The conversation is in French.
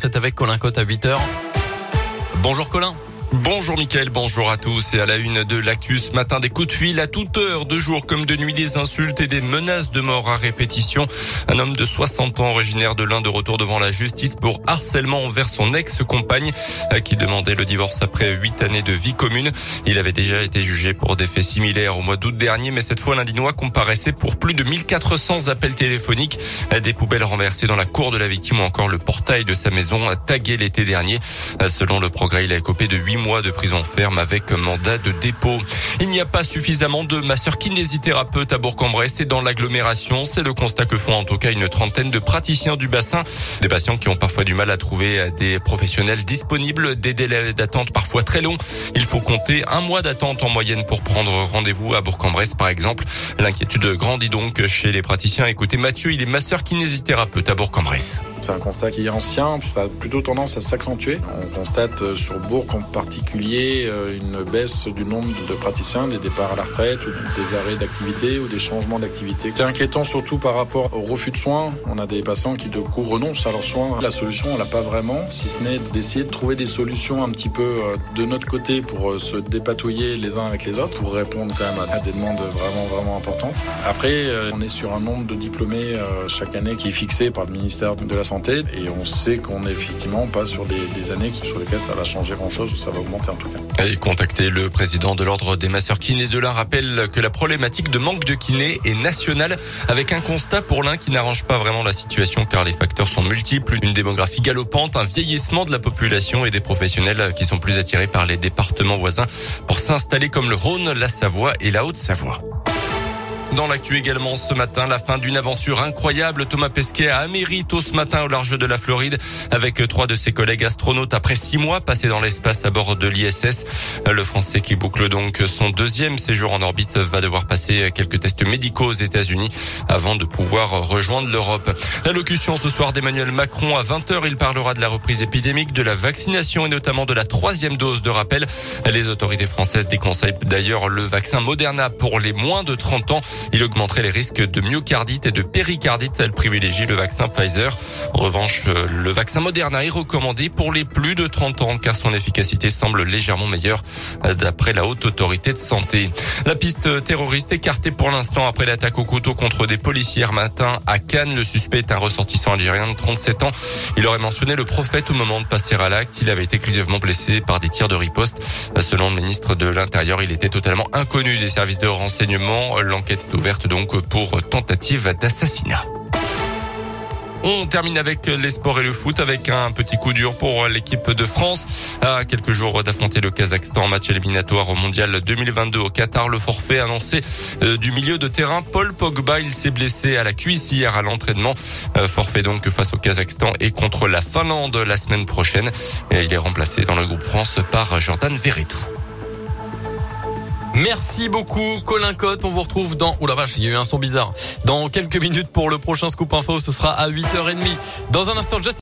c'est avec Colin Cotte à 8h. Bonjour Colin. Bonjour Mickaël, bonjour à tous et à la une de l'actu ce matin des coups de fil à toute heure de jour comme de nuit des insultes et des menaces de mort à répétition. Un homme de 60 ans originaire de l'Inde de retour devant la justice pour harcèlement envers son ex-compagne qui demandait le divorce après huit années de vie commune. Il avait déjà été jugé pour des faits similaires au mois d'août dernier mais cette fois l'Indinois comparaissait pour plus de 1400 appels téléphoniques, des poubelles renversées dans la cour de la victime ou encore le portail de sa maison tagué l'été dernier. Selon le progrès, il a écopé de 8 mois de prison ferme avec mandat de dépôt. Il n'y a pas suffisamment de masseurs kinésithérapeutes à Bourg-en-Bresse et dans l'agglomération. C'est le constat que font en tout cas une trentaine de praticiens du bassin. Des patients qui ont parfois du mal à trouver des professionnels disponibles, des délais d'attente parfois très longs. Il faut compter un mois d'attente en moyenne pour prendre rendez-vous à Bourg-en-Bresse par exemple. L'inquiétude grandit donc chez les praticiens. Écoutez Mathieu, il est masseur kinésithérapeute à Bourg-en-Bresse. C'est un constat qui est ancien, ça a plutôt tendance à s'accentuer. On constate sur Bourg en particulier euh, une baisse du nombre de praticiens, des départs à la retraite, des arrêts d'activité ou des changements d'activité. C'est inquiétant surtout par rapport au refus de soins. On a des patients qui de coup renoncent à leurs soins. La solution, on l'a pas vraiment, si ce n'est d'essayer de trouver des solutions un petit peu euh, de notre côté pour euh, se dépatouiller les uns avec les autres, pour répondre quand même à des demandes vraiment vraiment importantes. Après, on est sur un nombre de diplômés chaque année qui est fixé par le ministère de la Et on sait qu'on est effectivement pas sur des, des années sur lesquelles ça va changer grand-chose ou ça va augmenter en tout cas. Et contacter le président de l'ordre des masseurs kinés de l'un rappelle que la problématique de manque de kinés est nationale avec un constat pour l'un qui n'arrange pas vraiment la situation car les facteurs sont multiples, une démographie galopante, un vieillissement de la population et des professionnels qui sont plus attirés par les départements voisins pour s'installer comme le Rhône, la Savoie et la Haute-Savoie. Dans l'actu également ce matin, la fin d'une aventure incroyable. Thomas Pesquet a Amérito ce matin au large de la Floride avec trois de ses collègues astronautes après six mois passés dans l'espace à bord de l'ISS. Le Français qui boucle donc son deuxième séjour en orbite va devoir passer quelques tests médicaux aux États-Unis avant de pouvoir rejoindre l'Europe. L'allocution ce soir d'Emmanuel Macron à 20h. Il parlera de la reprise épidémique, de la vaccination et notamment de la troisième dose de rappel. Les autorités françaises déconseillent d'ailleurs le vaccin Moderna pour les moins de 30 ans. Il augmenterait les risques de myocardite et de péricardite. Elle privilégie le vaccin Pfizer. En revanche, euh, le vaccin Moderna est recommandé pour les plus de 30 ans car son efficacité semble légèrement meilleure euh, d'après la haute autorité de santé. La piste terroriste écartée pour l'instant après l'attaque au couteau contre des policiers matin à Cannes. Le suspect est un ressortissant algérien de 37 ans. Il aurait mentionné le prophète au moment de passer à l'acte. Il avait été grièvement blessé par des tirs de riposte. Selon le ministre de l'Intérieur, il était totalement inconnu des services de renseignement. L'enquête ouverte donc pour tentative d'assassinat. On termine avec les sports et le foot avec un petit coup dur pour l'équipe de France. À quelques jours d'affronter le Kazakhstan en match éliminatoire au mondial 2022 au Qatar, le forfait annoncé euh, du milieu de terrain Paul Pogba, il s'est blessé à la cuisse hier à l'entraînement. Euh, forfait donc face au Kazakhstan et contre la Finlande la semaine prochaine. il est remplacé dans le groupe France par Jordan Verretou. Merci beaucoup Colin Cotte. On vous retrouve dans... Oh la vache, il y a eu un son bizarre. Dans quelques minutes pour le prochain Scoop Info, ce sera à 8h30. Dans un instant, just